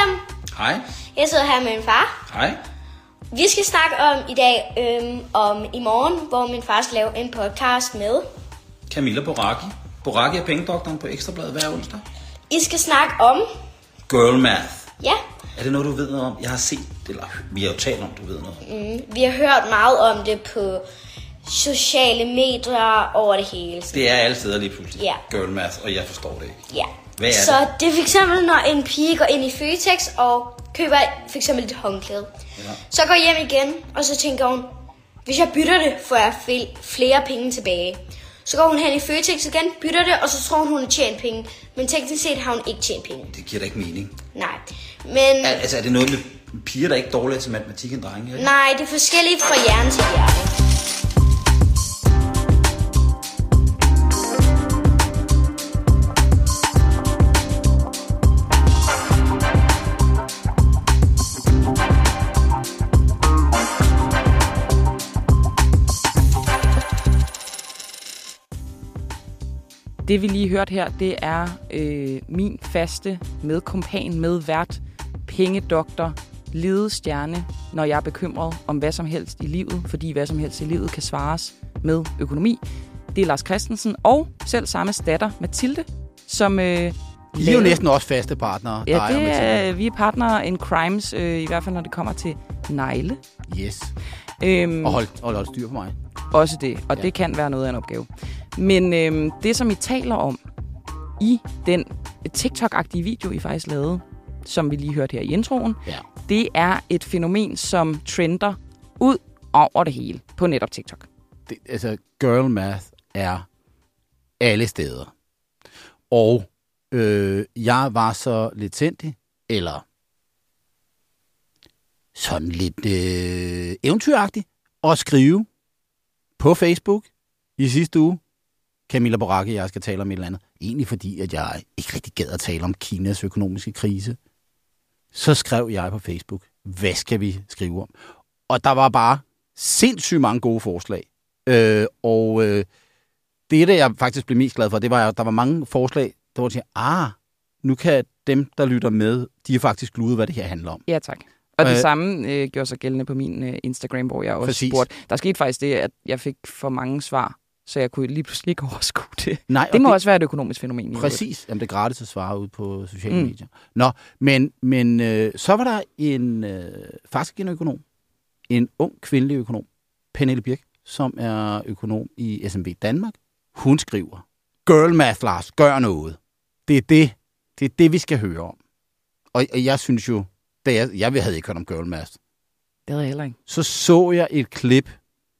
sammen. Hej. Jeg sidder her med min far. Hej. Vi skal snakke om i dag øhm, om i morgen, hvor min far skal lave en podcast med. Camilla Boraki. Boraki er pengedoktoren på Ekstrabladet hver onsdag. I skal snakke om, Girl math. ja, Er det noget, du ved noget om? Jeg har set, eller vi har jo talt om, du ved noget mm, vi har hørt meget om det på sociale medier over det hele. Det er alle steder lige pludselig. Ja. Girl math, og jeg forstår det ikke. Ja. Hvad er så det? er for eksempel, når en pige går ind i Føtex og køber for eksempel et håndklæde. Ja. Så går hjem igen, og så tænker hun, hvis jeg bytter det, får jeg fl- flere penge tilbage. Så går hun hen i Føtex igen, bytter det, og så tror hun, hun har tjent penge. Men teknisk set har hun ikke tjent penge. Det giver da ikke mening. Nej. Men Al- Altså, er det noget med piger, der er ikke dårligere til matematik end drenge? Ikke? nej, det er forskelligt fra hjerne til hjerne. Det vi lige hørt her, det er øh, min faste medkompan, medvært, pengedoktor, ledestjerne, når jeg er bekymret om hvad som helst i livet, fordi hvad som helst i livet kan svares med økonomi. Det er Lars Christensen og selv samme datter, Mathilde, som... Øh, I er jo næsten også faste partnere. Ja, det er, vi er partnere in crimes, øh, i hvert fald når det kommer til negle. Yes. Øhm, Og hold, hold, hold styr på mig. Også det, og Ja. det kan være noget af en opgave. Men øhm, det, som I taler om i den TikTok-agtige video, I faktisk lavede, som vi lige hørte her i introen, Ja. det er et fænomen, som trender ud over det hele på netop TikTok. Det, altså, girl math er alle steder. Og øh, jeg var så lidt sindig, eller sådan lidt øh, eventyragtig, at skrive på Facebook i sidste uge, Camilla Boracke og jeg skal tale om et eller andet. Egentlig fordi, at jeg ikke rigtig gad at tale om Kinas økonomiske krise. Så skrev jeg på Facebook, hvad skal vi skrive om? Og der var bare sindssygt mange gode forslag. Øh, og øh, det, der jeg faktisk blev mest glad for, det var, at der var mange forslag, der var til, ah, nu kan dem, der lytter med, de er faktisk lude, hvad det her handler om. Ja, tak. Og det Øh, samme øh, gjorde sig gældende på min øh, Instagram, hvor jeg også Præcis. spurgte. Der skete faktisk det, at jeg fik for mange svar, så jeg kunne lige pludselig ikke overskue det. Nej, Det må også være et økonomisk fænomen. Præcis. Jamen, det er gratis at svare ud på sociale mm. medier. Nå, men, men øh, så var der en, øh, faktisk en økonom, en ung kvindelig økonom, Pernille Birk, som er økonom i SMB Danmark. Hun skriver, Girl math, Lars, gør noget. Det er det, det, er det vi skal høre om. Og, og jeg synes jo, da jeg, jeg havde ikke hørt om girl math, Det havde jeg heller ikke. så så jeg et klip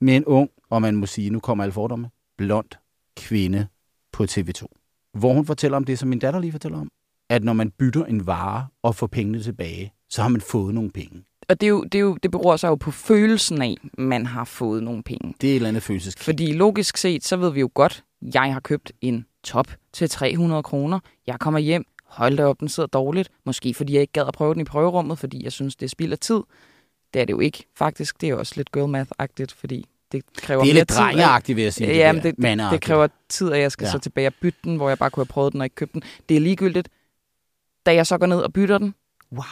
med en ung, og man må sige, nu kommer alle fordomme, blond kvinde på TV2. Hvor hun fortæller om det, som min datter lige fortæller om. At når man bytter en vare og får pengene tilbage, så har man fået nogle penge. Og det, er jo, det, er jo, det beror sig jo på følelsen af, at man har fået nogle penge. Det er et eller andet følelseskrig. Fordi logisk set, så ved vi jo godt, jeg har købt en top til 300 kroner. Jeg kommer hjem, hold da op, den sidder dårligt. Måske fordi jeg ikke gad at prøve den i prøverummet, fordi jeg synes, det er spild af tid. Det er det jo ikke, faktisk. Det er også lidt girl math-agtigt, fordi det kræver Det er lidt drengeagtigt, vil jeg sige. Ja, det, det, det, det kræver tid, at jeg skal ja. Så tilbage og bytte den, hvor jeg bare kunne have prøvet den og ikke købt den. Det er ligegyldigt. Da jeg så går ned og bytter den, wow,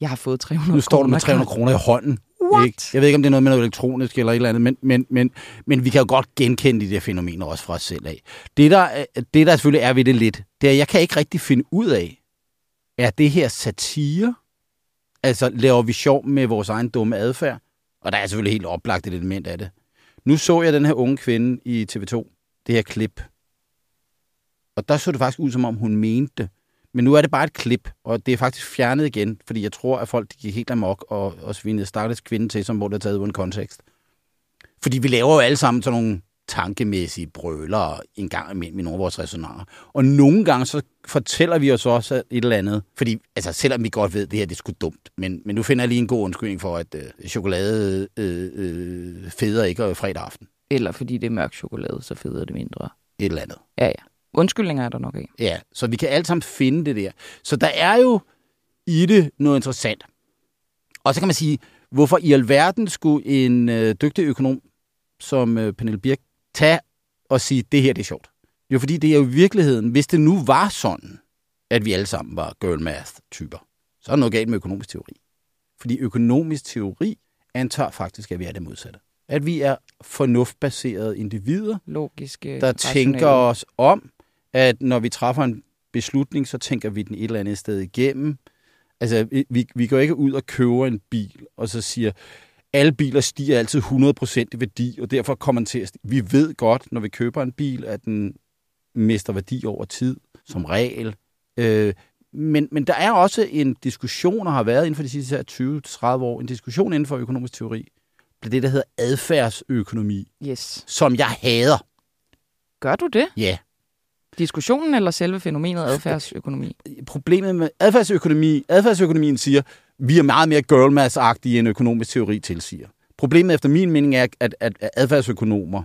jeg har fået 300 Nu står du med kroner. 300 kroner i hånden. What? Ikke? Jeg ved ikke, om det er noget med noget elektronisk eller et eller andet, men, men, men, men vi kan jo godt genkende de der fænomener også fra os selv af. Det der, er- det, der selvfølgelig er ved det lidt, det er, at jeg kan ikke rigtig finde ud af, er det her satire? Altså, laver vi sjov med vores egen dumme adfærd? Og der er selvfølgelig helt oplagt et element af det. Nu så jeg den her unge kvinde i TV2, det her klip. Og der så det faktisk ud, som om hun mente det. Men nu er det bare et klip, og det er faktisk fjernet igen, fordi jeg tror, at folk de gik helt amok og, og svinede stakkels kvinden til, som hvor det er taget uden kontekst. Fordi vi laver jo alle sammen sådan nogle tankemæssige brøler en gang imellem i nogle af vores resonarer. Og nogle gange så fortæller vi os også et eller andet, fordi altså, selvom vi godt ved, at det her det er sgu dumt, men, men nu finder jeg lige en god undskyldning for, at øh, chokolade øh, øh, feder ikke fredag aften. Eller fordi det er mørk chokolade, så federe det mindre. Et eller andet. Ja, ja. Undskyldninger er der nok af. Ja, så vi kan alle sammen finde det der. Så der er jo i det noget interessant. Og så kan man sige, hvorfor i alverden skulle en øh, dygtig økonom som øh, Pernille Birk tage og sige, det her det er sjovt. Jo, fordi det er jo i virkeligheden, hvis det nu var sådan, at vi alle sammen var girl math-typer, så er der noget galt med økonomisk teori. Fordi økonomisk teori antager faktisk, at vi er det modsatte. At vi er fornuftbaserede individer, Logiske, der rationelle. tænker os om, at når vi træffer en beslutning, så tænker vi den et eller andet sted igennem. Altså, vi- vi, vi går ikke ud og køber en bil, og så siger, alle biler stiger altid 100% i værdi, og derfor kommer den til at stige. Vi ved godt, når vi køber en bil, at den mister værdi over tid, som regel. Øh, men, men der er også en diskussion, og har været inden for de sidste her 20-30 år, en diskussion inden for økonomisk teori, det, der hedder adfærdsøkonomi, Yes. som jeg hader. Gør du det? Ja, Diskussionen eller selve fænomenet adfærdsøkonomi? problemet med adfærdsøkonomi, adfærdsøkonomien siger, vi er meget mere girlmass-agtige, end økonomisk teori tilsiger. Problemet efter min mening er, at, at, adfærdsøkonomer,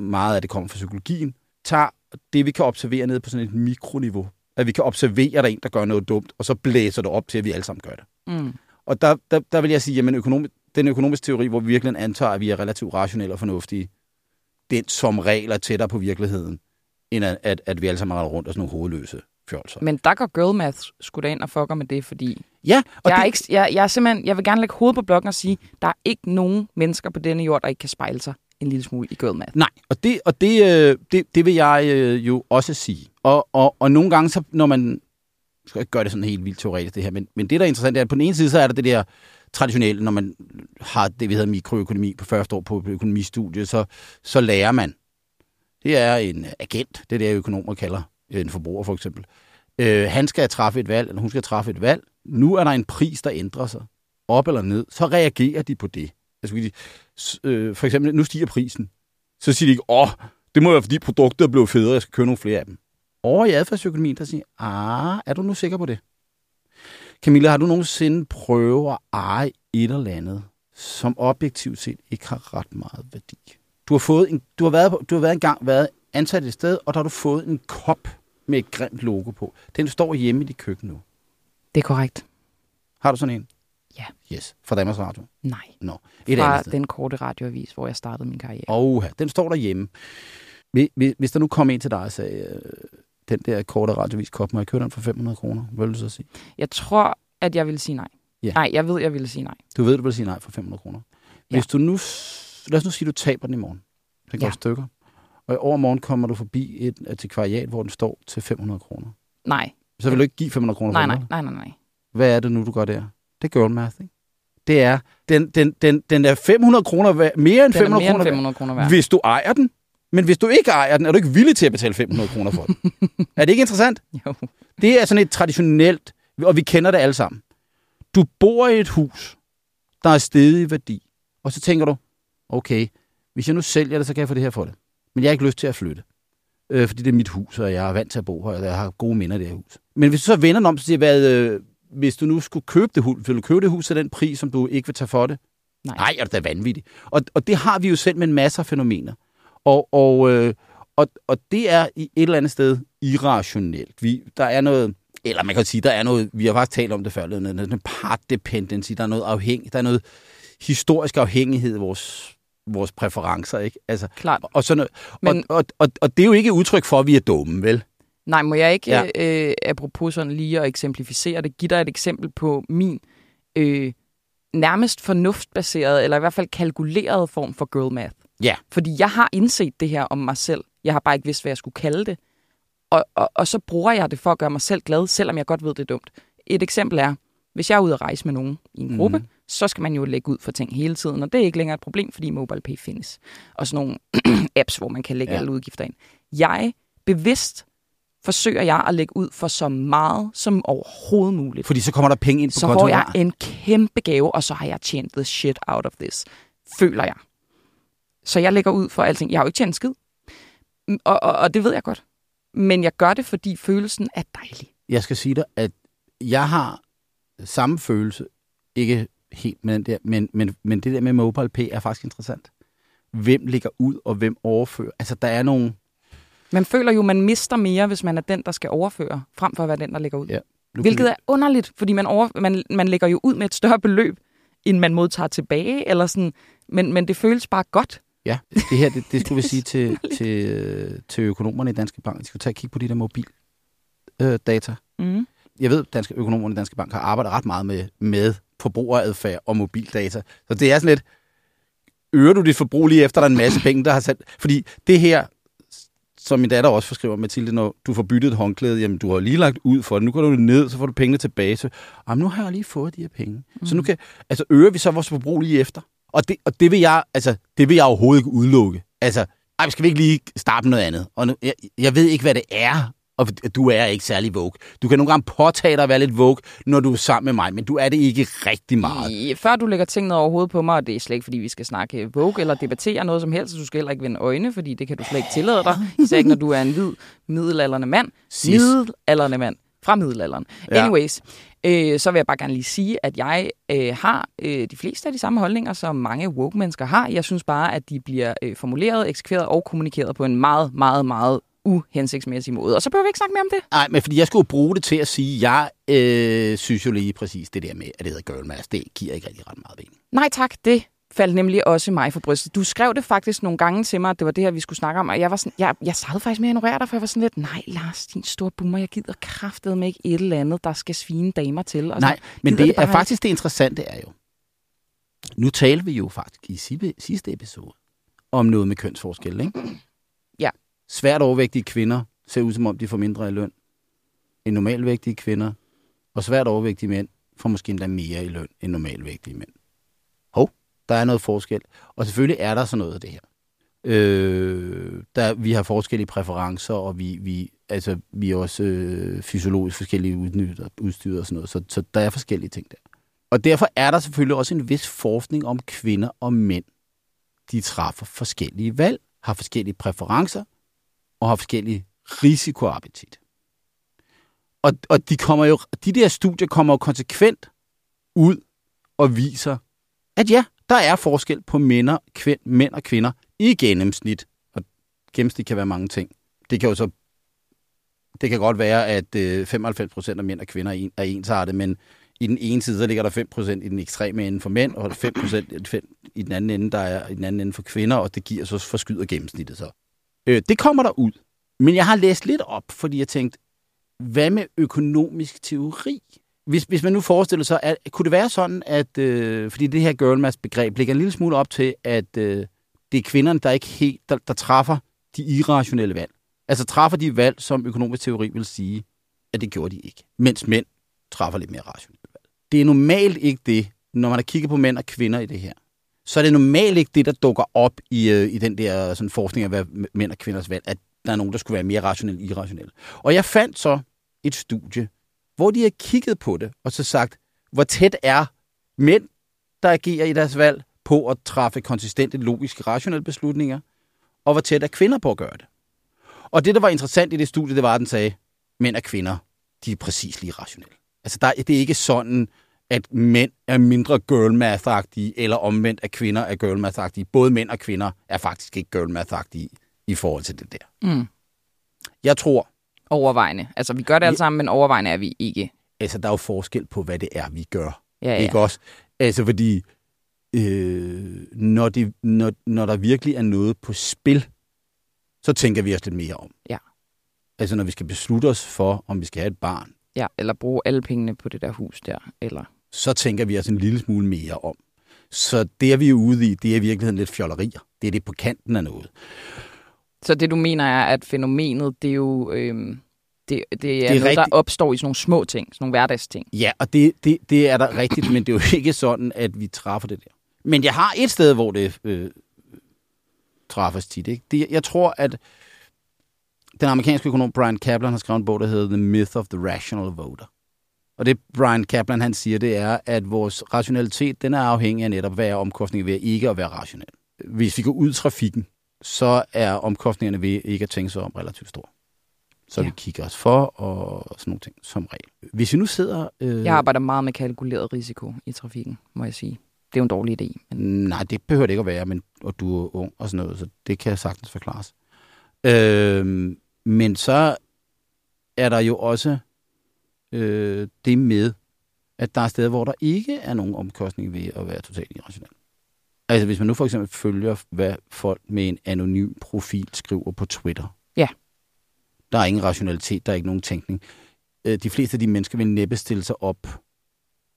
meget af det kommer fra psykologien, tager det, vi kan observere ned på sådan et mikroniveau. At vi kan observere, at der er en, der gør noget dumt, og så blæser det op til, at vi alle sammen gør det. Mm. Og der, der, der vil jeg sige, at økonomi, den økonomiske teori, hvor vi virkelig antager, at vi er relativt rationelle og fornuftige, den som regel er tættere på virkeligheden, end at, at, at vi alle sammen render rundt og sådan nogle hovedløse fjolser. Men der går girl math sgu da ind og fucker med det, fordi Ja, og jeg, er det, ikke, jeg, jeg er simpelthen, jeg vil gerne lægge hovedet på blokken og sige, der er ikke nogen mennesker på denne jord, der ikke kan spejle sig en lille smule i girl math. Nej, og det, og det, øh, det, det vil jeg øh, jo også sige. Og, og, og nogle gange, så, når man... Jeg skal ikke gøre det sådan helt vildt teoretisk, det her, men, men det, der er interessant, er, at på den ene side, så er der det der traditionelle, når man har det, vi hedder mikroøkonomi på første år på økonomistudiet, så, så lærer man. Det er en agent, det er det, økonomer kalder Øh, en forbruger for eksempel. Øh, han skal træffe et valg, eller hun skal træffe et valg. Nu er der en pris, der ændrer sig, op eller ned. Så reagerer de på det. Altså, de, øh, for eksempel, nu stiger prisen. Så siger de ikke, åh, det må være, fordi produktet er blevet federe, jeg skal købe nogle flere af dem. Over i adfærdsøkonomien, der siger, ah, er du nu sikker på det? Camilla, har du nogensinde prøvet at eje et eller andet, som objektivt set ikke har ret meget værdi? Du har, fået en, du har, været, på, du har været engang været ansat et sted, og der har du fået en kop med et grimt logo på. Den står hjemme i dit køkken nu. Det er korrekt. Har du sådan en? Ja. Yes, fra Danmarks Radio. Nej. Nå, et Fra andet sted. den korte radioavis, hvor jeg startede min karriere. Og den står derhjemme. Hvis- der nu kom en til dig og sagde, øh, den der korte radiovis kop, må jeg købe den for 500 kroner? Hvad vil du så sige? Jeg tror, at jeg ville sige nej. Ja. Nej, jeg ved, jeg ville sige nej. Du ved, du vil sige nej for 500 kroner. Ja. Hvis du nu, lad os nu sige, du taber den i morgen. Den går Ja. ja. stykker. Og i overmorgen kommer du forbi et antikvariat, hvor den står til 500 kroner. Nej. Så vil du ikke give 500 kroner Nej, for nej, den, nej, nej, nej. Hvad er det nu, du gør der? Det er girl math, ikke? Det er, den, den, den, den er 500 kroner værd, mere end Den er 500 mere end kroner 500 kroner værd. hvis du ejer den. Men hvis du ikke ejer den, er du ikke villig til at betale 500 kroner for den. er det ikke interessant? Jo. Det er sådan et traditionelt, og vi kender det alle sammen. Du bor i et hus, der er steget i værdi, og så tænker du, okay, hvis jeg nu sælger det, så kan jeg få det her for det. Men jeg har ikke lyst til at flytte, øh, fordi det er mit hus, og jeg er vant til at bo her, og jeg har gode minder i det her hus. Men hvis du så vender om, så siger hvad, øh, hvis du nu skulle købe det hus, vil du købe det hus til den pris, som du ikke vil tage for det? Nej. Nej, er det da vanvittigt. Og, og det har vi jo selv med en masse af fænomener. Og, og, øh, og, og det er i et eller andet sted irrationelt. Vi, der er noget, eller man kan sige, der er noget, vi har faktisk talt om det før, der er noget part dependency, der er noget afhæng, der er noget historisk afhængighed i vores, vores præferencer, ikke? Altså, Klart. og, sådan. Men- og, og, og, og det er jo ikke et udtryk for, at vi er dumme, vel? Nej, må jeg ikke, Ja. øh, apropos sådan lige at eksemplificere det, give dig et eksempel på min øh, nærmest fornuftbaserede, eller i hvert fald kalkulerede form for girl math. Ja. Fordi jeg har indset det her om mig selv. Jeg har bare ikke vidst, hvad jeg skulle kalde det. Og, og, og så bruger jeg det for at gøre mig selv glad, selvom jeg godt ved, det er dumt. Et eksempel er, hvis jeg er ude at rejse med nogen i en gruppe, mm. Så skal man jo lægge ud for ting hele tiden, og det er ikke længere et problem, fordi MobilePay findes. Og sådan nogle apps, hvor man kan lægge Ja. alle udgifter ind. Jeg bevidst forsøger jeg at lægge ud for så meget som overhovedet muligt. Fordi så kommer der penge ind på Så får kontoen. jeg en kæmpe gave, og så har jeg tjent the shit out of this. Føler jeg. Så jeg lægger ud for alting. Jeg har jo ikke tjent en skid. Mm, Og, og, og det ved jeg godt. Men jeg gør det, fordi følelsen er dejlig. jeg skal sige dig, at jeg har samme følelse, ikke helt med den der, men, men, men det der med mobile pay er faktisk interessant. Hvem ligger ud, og hvem overfører? Altså, der er nogle... Man føler jo, man mister mere, hvis man er den, der skal overføre, frem for at være den, der lægger ud. Ja, Hvilket er underligt, fordi man, over, man, man lægger jo ud med et større beløb, end man modtager tilbage, eller sådan. Men, men det føles bare godt. Ja, det her, det, det skulle vi sige til, til, øh, til økonomerne i Danske Bank. De skulle tage og kigge på de der mobil øh, data. Mm. jeg ved, at danske økonomerne i Danske Bank har arbejdet ret meget med, med forbrugeradfærd og mobildata. Så det er sådan lidt, øger du dit forbrug lige efter, der er en masse penge, der har sat... Fordi det her, som min datter også forskriver, Mathilde, når du får byttet et håndklæde, jamen du har lige lagt ud for det, nu går du ned, så får du pengene tilbage. Så, jamen, nu har jeg lige fået de her penge. Mm. Så nu kan, altså øger vi så vores forbrug lige efter. Og det, og det vil jeg, altså, det vil jeg overhovedet ikke udelukke. Altså, ej, skal vi ikke lige starte med noget andet? Og nu, jeg, jeg ved ikke, hvad det er, og du er ikke særlig vogue. Du kan nogle gange påtage dig at være lidt vogue, når du er sammen med mig, men du er det ikke rigtig meget. Før du lægger tingene over hovedet på mig, og det er slet ikke, fordi vi skal snakke vogue eller debattere noget som helst, så du skal heller ikke vende øjne, fordi det kan du slet ikke tillade dig, især ikke når du er en hvid middelalderende mand. Sis. Middelalderende mand fra middelalderen. Ja. Anyways, øh, så vil jeg bare gerne lige sige, at jeg øh, har øh, de fleste af de samme holdninger, som mange woke-mennesker har. Jeg synes bare, at de bliver øh, formuleret, eksekveret og kommunikeret på en meget, meget, meget uhensigtsmæssig måde. Og så behøver vi ikke snakke mere om det. Nej, men fordi jeg skulle bruge det til at sige, jeg øh, synes jo lige præcis det der med, at det hedder girl mass, det giver ikke rigtig ret meget mening. Nej tak, det faldt nemlig også mig for brystet. Du skrev det faktisk nogle gange til mig, at det var det her, vi skulle snakke om, og jeg var sådan, jeg, jeg startede faktisk med at ignorere dig, for jeg var sådan lidt, nej Lars, din store boomer, jeg gider kraftet med ikke et eller andet, der skal svine damer til. Og Nej, så men det bare er faktisk det interessante er jo, nu talte vi jo faktisk i sidste- sidste episode om noget med kønsforskel, ikke? Svært overvægtige kvinder ser ud som om, de får mindre i løn end normalvægtige kvinder, og svært overvægtige mænd får måske endda mere i løn end normalvægtige mænd. Hov, der er noget forskel. Og selvfølgelig er der sådan noget af det her. Øh, der, vi har forskellige præferencer, og vi, vi, altså, vi er også øh, fysiologisk forskellige udnytter, udstyret og sådan noget, så, så der er forskellige ting der. Og derfor er der selvfølgelig også en vis forskning om kvinder og mænd. De træffer forskellige valg, har forskellige præferencer og har forskellige risikoappetit. Og, og de, kommer jo, de der studier kommer jo konsekvent ud og viser, at ja, der er forskel på mænd og, kvind, mænd og kvinder i gennemsnit. Og gennemsnit kan være mange ting. Det kan jo så det kan godt være, at øh, 95% af mænd og kvinder er, en, er ensartet, men i den ene side, så ligger der 5% i den ekstreme ende for mænd, og 5% i den anden ende, der er i den anden ende for kvinder, og det giver så forskyder gennemsnittet så. Øh, det kommer der ud. Men jeg har læst lidt op, fordi jeg tænkte, hvad med økonomisk teori? Hvis, hvis man nu forestiller sig, at, kunne det være sådan, at, øh, fordi det her girlmass begreb ligger en lille smule op til, at øh, det er kvinderne, der ikke helt, der, der træffer de irrationelle valg. Altså træffer de valg, som økonomisk teori vil sige, at det gjorde de ikke. Mens mænd træffer lidt mere rationelle valg. Det er normalt ikke det, når man har kigget på mænd og kvinder i det her. Så er det normalt ikke det, der dukker op i, øh, i den der sådan, forskning af hvad mænd og kvinders valg, at der er nogen, der skulle være mere rationelle irrationelle. Og jeg fandt så et studie, hvor de har kigget på det, og så sagt, hvor tæt er mænd, der agerer i deres valg, på at træffe konsistente, logiske, rationelle beslutninger, og hvor tæt er kvinder på at gøre det. Og det, der var interessant i det studie, det var, at den sagde, mænd og kvinder, de er præcis lige rationelle. Altså, der, det er ikke sådan, at mænd er mindre girl math eller omvendt, at kvinder er girl math Både mænd og kvinder er faktisk ikke girl math i forhold til det der. Mm. Jeg tror, Overvejende. Altså, vi gør det alle sammen, men overvejende er vi ikke. altså, der er jo forskel på, hvad det er, vi gør. Ja, ja. Ikke også? Altså, fordi øh, når, det, når, når der virkelig er noget på spil, så tænker vi os lidt mere om. Ja. Altså, når vi skal beslutte os for, om vi skal have et barn, Ja, eller bruge alle pengene på det der hus der. Eller... så tænker vi os en lille smule mere om. Så det, vi er ude i, det er i virkeligheden lidt fjollerier. Det er det på kanten af noget. Så det, du mener, er, at fænomenet, det er jo... Øhm, det, det er, det er noget, rigtigt. der opstår i sådan nogle små ting, sådan nogle hverdagsting. Ja, og det, det, det er der rigtigt, men det er jo ikke sådan, at vi træffer det der. Men jeg har et sted, hvor det øh, træffes tit. Ikke? Det, jeg tror, at den amerikanske økonom Brian Kaplan har skrevet en bog, der hedder The Myth of the Rational Voter. Og det Brian Kaplan han siger, det er, at vores rationalitet den er afhængig af netop, hvad er omkostningen ved ikke at være rationel. Hvis vi går ud i trafikken, så er omkostningerne ved ikke at tænke sig om relativt store. Så ja. Vi kigger os for og sådan nogle ting, som regel. Hvis vi nu sidder... Øh, Jeg arbejder meget med kalkuleret risiko i trafikken, må jeg sige. Det er jo en dårlig idé. Men Nej, det behøver det ikke at være, men, og du er ung og sådan noget, så det kan sagtens forklares. Øh, men så er der jo også øh, det med, at der er steder, hvor der ikke er nogen omkostning ved at være totalt irrationel. Altså hvis man nu for eksempel følger, hvad folk med en anonym profil skriver på Twitter. Ja. Der er ingen rationalitet, der er ikke nogen tænkning. øh, de fleste af de mennesker vil næppe stille sig op,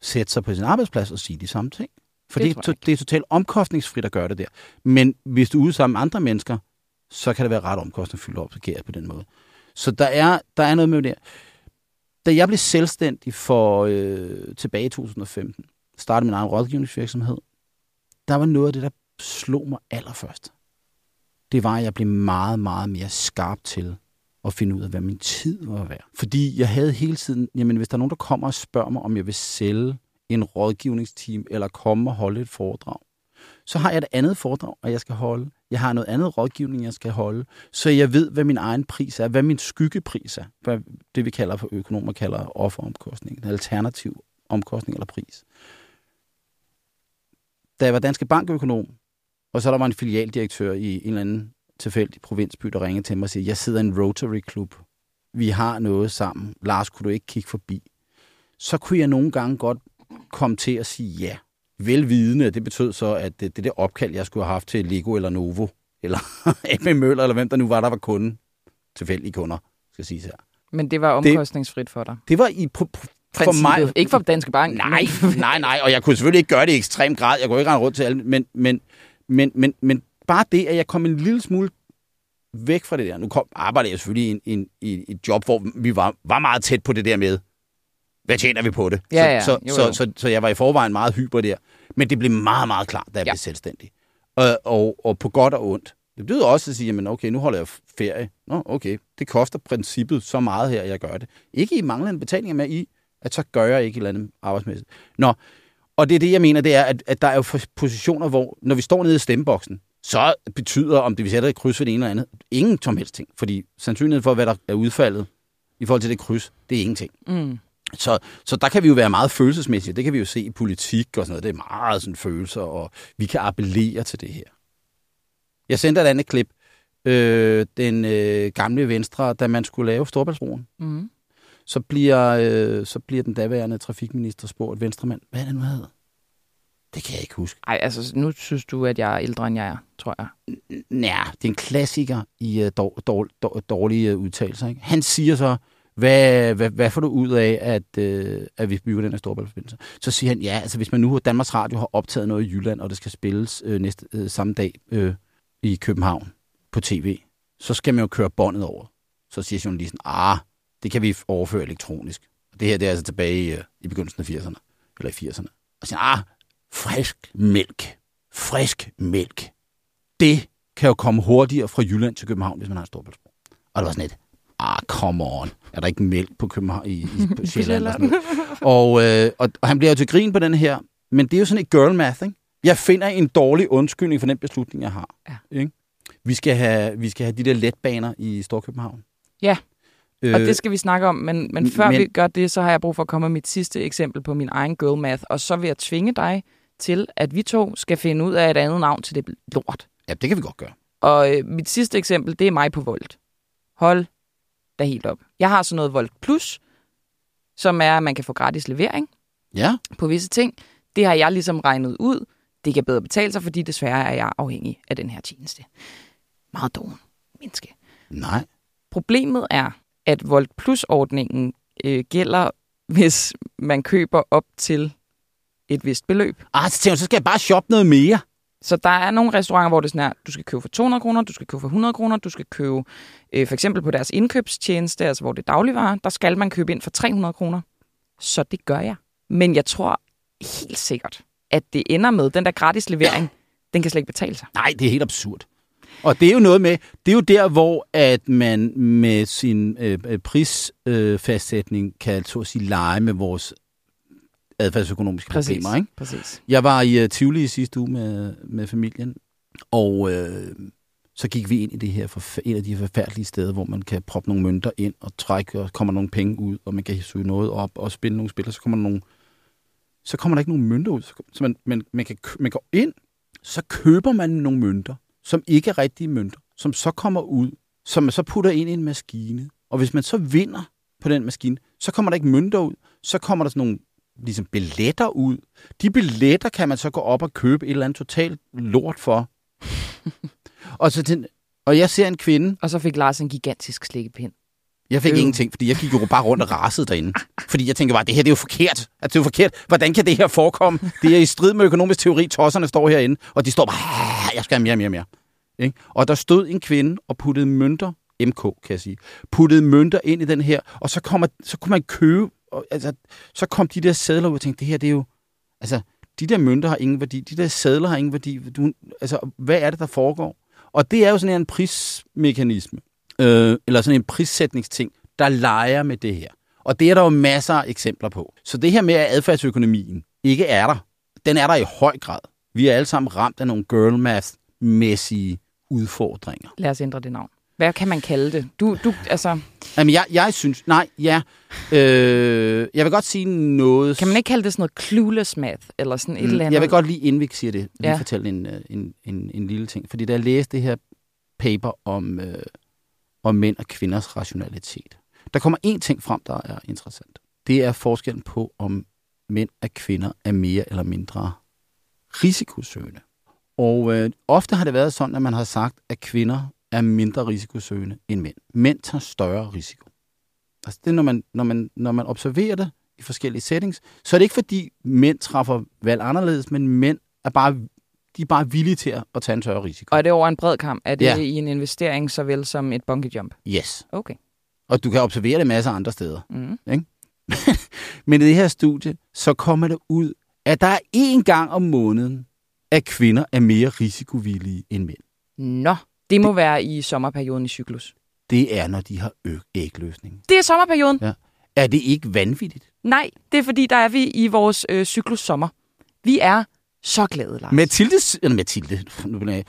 sætte sig på sin arbejdsplads og sige de samme ting. For Det det, det, jeg det er totalt omkostningsfrit at gøre det der. Men hvis du er ude sammen med andre mennesker, så kan det være ret omkostningsfyldt at agere på den måde. Så der er, der er noget med det. Da jeg blev selvstændig for øh, tilbage i 2015, startede min egen rådgivningsvirksomhed, der var noget af det, der slog mig allerførst. Det var, at jeg blev meget, meget mere skarp til at finde ud af, hvad min tid var værd. Fordi jeg havde hele tiden, jamen hvis der er nogen, der kommer og spørger mig, om jeg vil sælge en rådgivningsteam, eller komme og holde et foredrag, så har jeg et andet foredrag, og jeg skal holde. Jeg har noget andet rådgivning, jeg skal holde, så jeg ved, hvad min egen pris er, hvad min skyggepris er, hvad det vi kalder for økonomer kalder offeromkostning, alternativ omkostning eller pris. Da jeg var Danske Bankøkonom, og så der var en filialdirektør i en eller anden tilfældig provinsby, der ringede til mig og siger, jeg sidder i en Rotary Club. Vi har noget sammen. Lars, kunne du ikke kigge forbi? Så kunne jeg nogle gange godt komme til at sige ja. Velvidende, det betød så, at det, det der opkald, jeg skulle have haft til Lego eller Novo, eller AP Møller, eller hvem der nu var, der var kunden, tilfældige kunder, skal sige her. Men det var omkostningsfrit for dig. Det var i på, på, for mig, Ikke for Danske Bank. Nej, nej, nej, og jeg kunne selvfølgelig ikke gøre det i ekstrem grad. Jeg kunne ikke rende rundt til alle, men, men, men, men, men bare det, at jeg kom en lille smule væk fra det der. Nu kom, arbejdede jeg selvfølgelig i, en, i, i et job, hvor vi var, var meget tæt på det der med, hvad tjener vi på det? Ja, ja, så, så, jo. så, så, så jeg var i forvejen meget hyper der. Men det blev meget, meget klart, da jeg Ja. blev selvstændig. Og, og, og på godt og ondt. Det betyder også at sige, jamen okay, nu holder jeg ferie. Nå, okay, det koster princippet så meget her, at jeg gør det. Ikke i manglende betalinger, men i, at så gør jeg ikke et eller andet arbejdsmæssigt. Nå, og det er det, jeg mener, det er, at, at der er jo positioner, hvor når vi står nede i stemmeboksen, så betyder, om det vi sætter et kryds for det ene eller andet, ingen som helst ting. Fordi sandsynligheden for, hvad der er udfaldet i forhold til det kryds, det er ingenting. Mm. Så, så der kan vi jo være meget følelsesmæssige. Det kan vi jo se i politik og sådan noget. Det er meget sådan følelser, og vi kan appellere til det her. Jeg sendte et andet klip. Øh, den øh, gamle Venstre, da man skulle lave Storbæltsbroen, Mm. så bliver, øh, så bliver den daværende trafikminister spurgt, Venstremand, hvad er det nu, hedder? Det kan jeg ikke huske. Ej, altså, nu synes du, at jeg er ældre, end jeg er, tror jeg. Ja, det er en klassiker i uh, dår, dår, dår, dårlige uh, udtalelser. Ikke? Han siger så, hvad, hvad, hvad får du ud af, at, øh, at vi bygger den her storbæltsforbindelse? Så siger han, ja, altså hvis man nu, Danmarks Radio har optaget noget i Jylland, og det skal spilles øh, næste, øh, samme dag øh, i København på tv, så skal man jo køre båndet over. Så siger journalisten, ah, det kan vi overføre elektronisk. Og det her det er altså tilbage i, øh, i begyndelsen af 80'erne, eller i 80'erne. Og siger, ah, frisk mælk. Frisk mælk det kan jo komme hurtigere fra Jylland til København, hvis man har en storbæltsbro. Og det var sådan et, ah, come on. Er der ikke mælk på København i, i på Sjælland? og, sådan og, øh, og, og han bliver jo til grin på den her, men det er jo sådan et girl math, ikke? Jeg finder en dårlig undskyldning for den beslutning, jeg har. Ja. Ikke? Vi, skal have, vi skal have de der letbaner i Storkøbenhavn. Ja. Øh, Og det skal vi snakke om, men, men før men- vi gør det, så har jeg brug for at komme med mit sidste eksempel på min egen girl math, og så vil jeg tvinge dig til, at vi to skal finde ud af et andet navn til det lort. Ja, det kan vi godt gøre. Og øh, mit sidste eksempel, det er mig på Volt. Hold da helt op. Jeg har sådan noget Volt Plus, som er, at man kan få gratis levering Ja, på visse ting. Det har jeg ligesom regnet ud. Det kan bedre betale sig, fordi desværre er jeg afhængig af den her tjeneste. Meget doven menneske. nej. Problemet er, at Volt Plus-ordningen øh, gælder, hvis man køber op til et vist beløb. Ah, så tænker jeg, så skal jeg bare shoppe noget mere. Så der er nogle restauranter, hvor det er sådan her, du skal købe for 200 kroner, du skal købe for 100 kroner, du skal købe øh, for eksempel på deres indkøbstjeneste, altså hvor det er dagligvarer, der skal man købe ind for 300 kroner. Så det gør jeg. Men jeg tror helt sikkert, at det ender med, den der gratis levering, den kan slet ikke betale sig. Nej, det er helt absurd. Og det er jo noget med, det er jo der, hvor at man med sin øh, øh, kan så at sige lege med vores adfærdsøkonomiske problemer. Ikke? Præcis. Jeg var i uh, Tivoli i sidste uge med, med familien, og øh, så gik vi ind i det her forf- et af de forfærdelige steder, hvor man kan proppe nogle mønter ind og trække, og kommer nogle penge ud, og man kan søge noget op og spille nogle spil, og så kommer der nogle så kommer der ikke nogen mønter ud. Så man, man, man, kan, man går ind, så køber man nogle mønter, som ikke er rigtige mønter, som så kommer ud, som man så putter ind i en maskine. Og hvis man så vinder på den maskine, så kommer der ikke mønter ud, så kommer der sådan nogle ligesom billetter ud. De billetter kan man så gå op og købe et eller andet totalt lort for. og, så til, og jeg ser en kvinde, Og så fik Lars en gigantisk slikkepind. Jeg fik Øh. ingenting, fordi jeg gik jo bare rundt og rasede derinde. Fordi jeg tænkte bare, det her det er jo forkert. At det er jo forkert. Hvordan kan det her forekomme? Det er i strid med økonomisk teori. Tosserne står herinde, og de står bare, "Ah, jeg skal have mere, mere, mere. Ikke? Og der stod en kvinde og puttede mønter, MK kan jeg sige, puttede mønter ind i den her, og så, kommer, så kunne man købe, og, altså, så kom de der sædler ud og tænkte, det her det er jo, altså, de der mønter har ingen værdi, de der sædler har ingen værdi. Du, altså, hvad er det, der foregår? Og det er jo sådan en prismekanisme, øh, eller sådan en prissætningsting, der leger med det her. Og det er der jo masser af eksempler på. Så det her med, at adfærdsøkonomien ikke er der, den er der i høj grad. Vi er alle sammen ramt af nogle girl math-mæssige udfordringer. Lad os ændre det navn. Hvad kan man kalde det? Du, du, altså, Jamen, jeg, jeg synes... Nej, ja. Øh, jeg vil godt sige noget... kan man ikke kalde det sådan noget clueless math, eller sådan et Mm, eller andet? Jeg vil godt lige, inden vi siger det, lige Ja. fortælle en, øh, en, en, en lille ting. Fordi da jeg læste det her paper om, øh, om mænd og kvinders rationalitet, der kommer en ting frem, der er interessant. Det er forskellen på, om mænd og kvinder er mere eller mindre risikosøgende. Og øh, ofte har det været sådan, at man har sagt, at kvinder er mindre risikosøgende end mænd. Mænd tager større risiko. Altså det når man, når man, når man observerer det i forskellige settings, så er det ikke fordi mænd træffer valg anderledes, men mænd er bare, de er bare villige til at, tage en større risiko. Og er det over en bred kamp? Er det Ja. i en investering såvel som et bungee jump? Yes. Okay. Og du kan observere det masser af andre steder. Mm. Men i det her studie, så kommer det ud, at der er én gang om måneden, at kvinder er mere risikovillige end mænd. Nå, det må være i sommerperioden i cyklus. Det er, når de har ægløsning. Det er sommerperioden. Ja. Er det ikke vanvittigt? Nej, det er fordi, der er vi i vores øh, cyklus sommer. Vi er så glade, Lars. Mathilde, eller Mathilde, nu bliver jeg,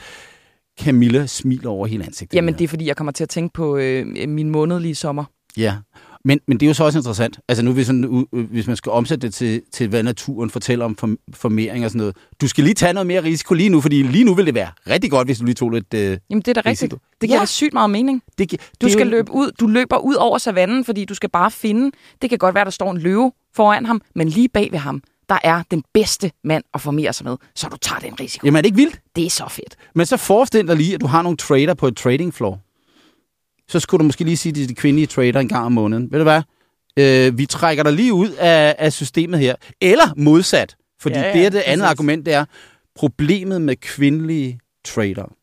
Camilla smiler over hele ansigtet. Jamen, det er fordi, jeg kommer til at tænke på øh, min månedlige sommer. Ja, men, men det er jo så også interessant. Altså nu, hvis, sådan, hvis man skal omsætte det til, til, hvad naturen fortæller om form- formering og sådan noget. Du skal lige tage noget mere risiko lige nu, fordi lige nu vil det være rigtig godt, hvis du lige tog lidt... Øh, Jamen, det er da rigtigt. Risiko. Det giver Ja. sygt meget mening. det, Du det er skal jo- løbe ud. Du løber ud over savannen, fordi du skal bare finde. Det kan godt være, der står en løve foran ham, men lige bag ved ham, der er den bedste mand at formere sig med, så du tager den risiko. Jamen er det ikke vildt? Det er så fedt. Men så forestil dig lige, at du har nogle trader på et trading floor. Så skulle du måske lige sige til de kvindelige trader en gang om måneden. Ved du hvad? Øh, vi trækker dig lige ud af, af systemet her. Eller modsat. Fordi Ja, ja, det er det andet præcis. argument, det er, problemet med kvindelige trader,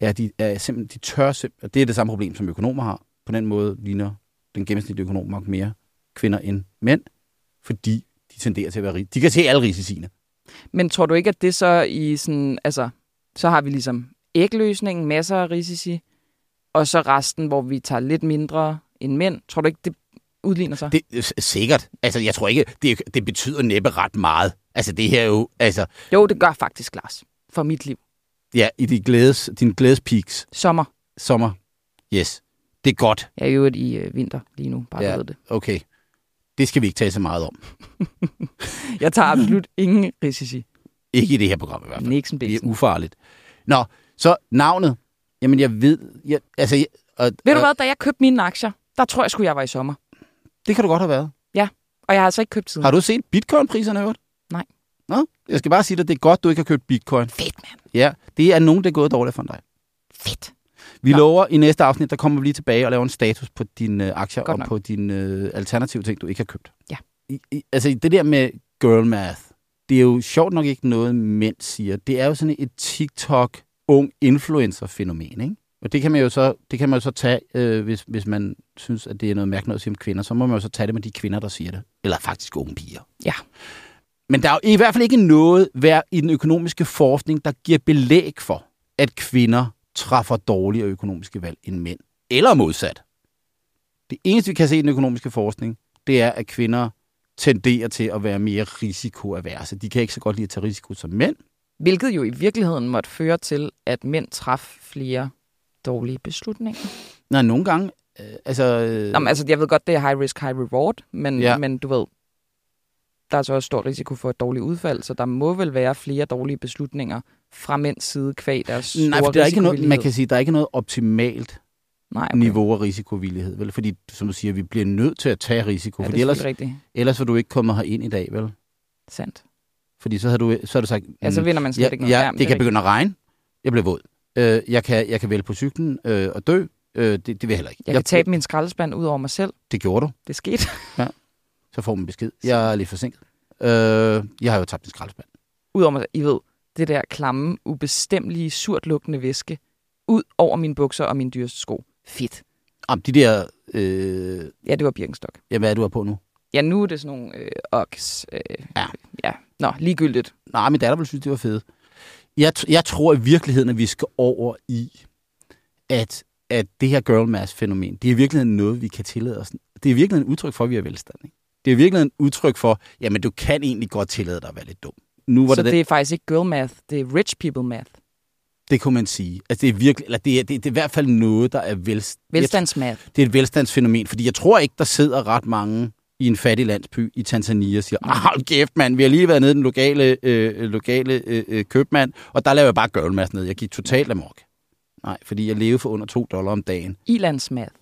ja, de, er simpelthen, de tør simpelthen, det er det samme problem, som økonomer har. På den måde ligner den gennemsnitlige økonom nok mere kvinder end mænd, fordi de tenderer til at være rige. De kan se alle risiciene. Men tror du ikke, at det så i sådan, altså, så har vi ligesom ægløsningen, masser af risici, og så resten, hvor vi tager lidt mindre end mænd. Tror du ikke, det udligner sig? Det er sikkert. Altså, jeg tror ikke, det, det betyder næppe ret meget. Altså, det her er jo, altså, Jo, det gør faktisk, Lars. For mit liv. ja, i de glædes, din glædespeaks Sommer. sommer. Yes. Det er godt. Jeg er jo i øh, vinter lige nu, bare Ja. ved det. Okay. Det skal vi ikke tale så meget om. Jeg tager absolut ingen risici. Ikke i det her program i hvert fald. Nixon Det er ufarligt. Nå, så navnet. Jamen, jeg ved... Jeg, altså, jeg, og, Ved du hvad, da jeg købte mine aktier, der tror jeg sgu, jeg var i sommer. Det kan du godt have været. Og jeg har altså ikke købt siden. Har du set bitcoin-priserne hørt? Nej. Nå, jeg skal bare sige dig, det er godt, du ikke har købt bitcoin. Fedt, mand. Ja, det er nogen, der er gået dårligt for dig. Fedt. Vi Nå. lover i næste afsnit, der kommer vi lige tilbage og laver en status på dine øh, aktier Godt og nok. på dine øh, alternative ting, du ikke har købt. Ja. I, i, altså det der med girl math, det er jo sjovt nok ikke noget, mænd siger. Det er jo sådan et TikTok ung influencer-fænomen, ikke? Og det kan man jo så, det kan man jo så tage, øh, hvis, hvis man synes, at det er noget mærkeligt noget at sige om kvinder, så må man jo så tage det med de kvinder, der siger det. Eller faktisk unge piger. Ja. Men der er jo i hvert fald ikke noget hver i den økonomiske forskning, der giver belæg for, at kvinder træffer dårligere økonomiske valg end mænd. Eller modsat. Det eneste, vi kan se i den økonomiske forskning, det er, at kvinder tenderer til at være mere risikoaverse. De kan ikke så godt lide at tage risiko som mænd. Hvilket jo i virkeligheden måtte føre til, at mænd traf flere dårlige beslutninger. Nej, nogle gange... Øh, altså, øh, Nå, men, altså, jeg ved godt, det er high risk, high reward, men, Ja. men du ved, der er så også stor risiko for et dårligt udfald, så der må vel være flere dårlige beslutninger fra mænds side kvæg deres store nej, for der er ikke noget, man kan sige, der er ikke noget optimalt Nej, okay. niveau af risikovillighed. Vel? Fordi, som du siger, vi bliver nødt til at tage risiko. Ja, fordi er ellers, rigtigt. ellers var du ikke kommet her ind i dag, vel? Sandt. Fordi så har du, så har du sagt... Ja, så mm, vinder man slet ja, ikke noget. ja, Ja, det, er kan rigtigt. begynde at regne. Jeg bliver våd. Øh, jeg, kan, jeg kan vælge på cyklen øh, og dø. Øh, det, det vil jeg heller ikke. Jeg kan tabe min skraldespand ud over mig selv. Det gjorde du. Det skete. Så får man besked. Jeg er lidt forsinket. Øh, jeg har jo tabt min skraldespand. ud over mig. I ved, det der klamme, ubestemmelige, surt lugtende væske. Ud over mine bukser og mine dyreste sko. Fedt. Om de der... Øh, Ja, det var Birkenstock. ja, hvad er du har på nu? Ja, nu er det sådan nogle øh, oks. Øh, Ja. ja. Nå, ligegyldigt. Nej, min datter ville synes, det var fedt. Jeg, jeg tror i virkeligheden, at vi skal over i, at, at det her girl mass fænomen, det er i virkeligheden noget, vi kan tillade os. Det er i virkeligheden et udtryk for, at vi er velstand. Ikke? Det er i virkeligheden et udtryk for, jamen du kan egentlig godt tillade dig at være lidt dum. Nu var Så det, det er faktisk ikke girl math, det er rich people math. det kunne man sige. Altså det er virkelig, eller det er, det, er, det er i hvert fald noget, der er vel, Velstandsmath. det er et velstandsfænomen, fordi jeg tror ikke, der sidder ret mange i en fattig landsby i Tanzania og siger, ah, hold kæft mand, vi har lige været nede i den lokale, øh, lokale øh, øh, købmand, og der laver jeg bare girlmass ned. Jeg gik totalt amok. Nej, fordi jeg levede for under 2 dollar om dagen. Ilandsmath.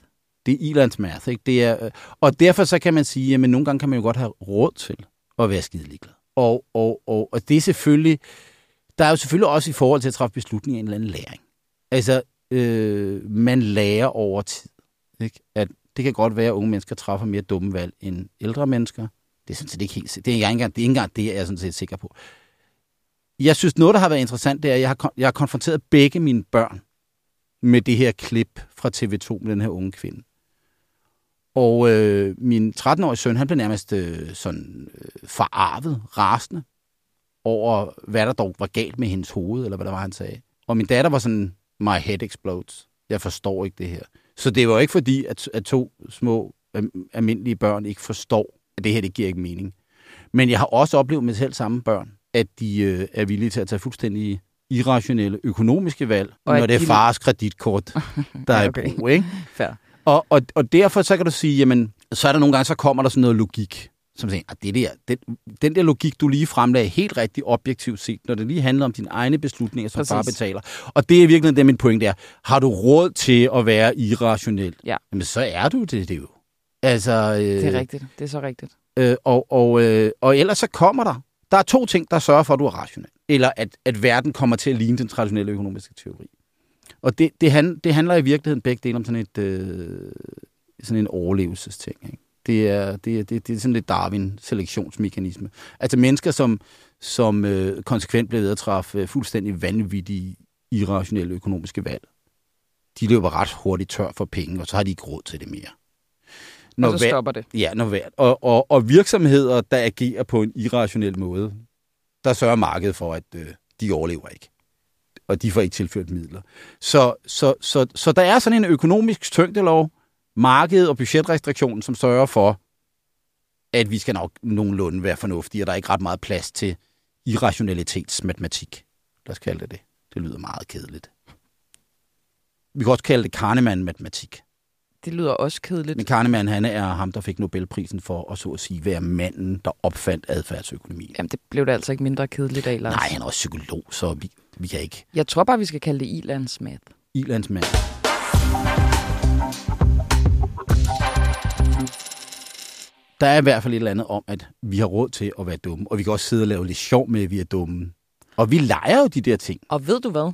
Det er ilandsmath, ikke? Det er, øh, og derfor så kan man sige, at nogle gange kan man jo godt have råd til at være skide ligeglad. Og, og, og, og det er selvfølgelig, der er jo selvfølgelig også i forhold til at træffe beslutninger en eller anden læring. Altså, øh, man lærer over tid. Ikke? At det kan godt være, at unge mennesker træffer mere dumme valg end ældre mennesker. Det er sådan set ikke helt, det er ikke engang det, er ikke engang det jeg er sådan set sikker på. Jeg synes, noget, der har været interessant, det er, at jeg har, jeg har konfronteret begge mine børn med det her klip fra TV2 med den her unge kvinde. Og øh, min 13-årige søn, han blev nærmest øh, sådan øh, forarvet, rasende over, hvad der dog var galt med hendes hoved, eller hvad der var, han sagde. Og min datter var sådan, my head explodes. Jeg forstår ikke det her. Så det var ikke fordi, at, at to små almindelige børn ikke forstår, at det her, det giver ikke mening. Men jeg har også oplevet med selv samme børn, at de øh, er villige til at tage fuldstændig irrationelle økonomiske valg, Og når det er de- fars kreditkort, der er Okay. i brug, ikke? Fair. Og, og, og derfor så kan du sige, jamen, så er der nogle gange, så kommer der sådan noget logik, som siger, at det der, den, den der logik, du lige fremlagde, er helt rigtig objektivt set, når det lige handler om dine egne beslutninger, som Præcis. far betaler. Og det er virkelig det, min pointe er. Har du råd til at være irrationel? Ja. Jamen, så er du det, det er jo. Altså, øh, Det er rigtigt. Det er så rigtigt. Øh, og, og, øh, og ellers så kommer der. Der er to ting, der sørger for, at du er rationel. Eller at, at verden kommer til at ligne den traditionelle økonomiske teori. Og det, det, han, det handler i virkeligheden begge dele om sådan, et, øh, sådan en overlevelsesting. Ikke? Det, er, det, er, det, det er sådan lidt Darwin-selektionsmekanisme. Altså mennesker, som, som øh, konsekvent bliver ved at træffe øh, fuldstændig vanvittige, irrationelle økonomiske valg, de løber ret hurtigt tør for penge, og så har de ikke råd til det mere. Og så stopper det. Ja, når hver, og, og, og virksomheder, der agerer på en irrationel måde, der sørger markedet for, at øh, de overlever ikke. Og de får ikke tilført midler. Så, så, så, så der er sådan en økonomisk tyngdelov, markedet og budgetrestriktionen, som sørger for, at vi skal nok nogenlunde være fornuftige, og der er ikke ret meget plads til irrationalitetsmatematik. Lad os kalde det det. Det lyder meget kedeligt. Vi kan også kalde det Kahneman-matematik. Det lyder også kedeligt. Men Kahneman, han er ham, der fik Nobelprisen for at så at sige være manden, der opfandt adfærdsøkonomi. Jamen, det blev det altså ikke mindre kedeligt af, Lars. Nej, han er også psykolog, så vi, vi kan ikke. Jeg tror bare, vi skal kalde det ilandsmath. Ilandsmand. Der er i hvert fald et eller andet om, at vi har råd til at være dumme, og vi kan også sidde og lave lidt sjov med, at vi er dumme. Og vi leger jo de der ting. Og ved du hvad?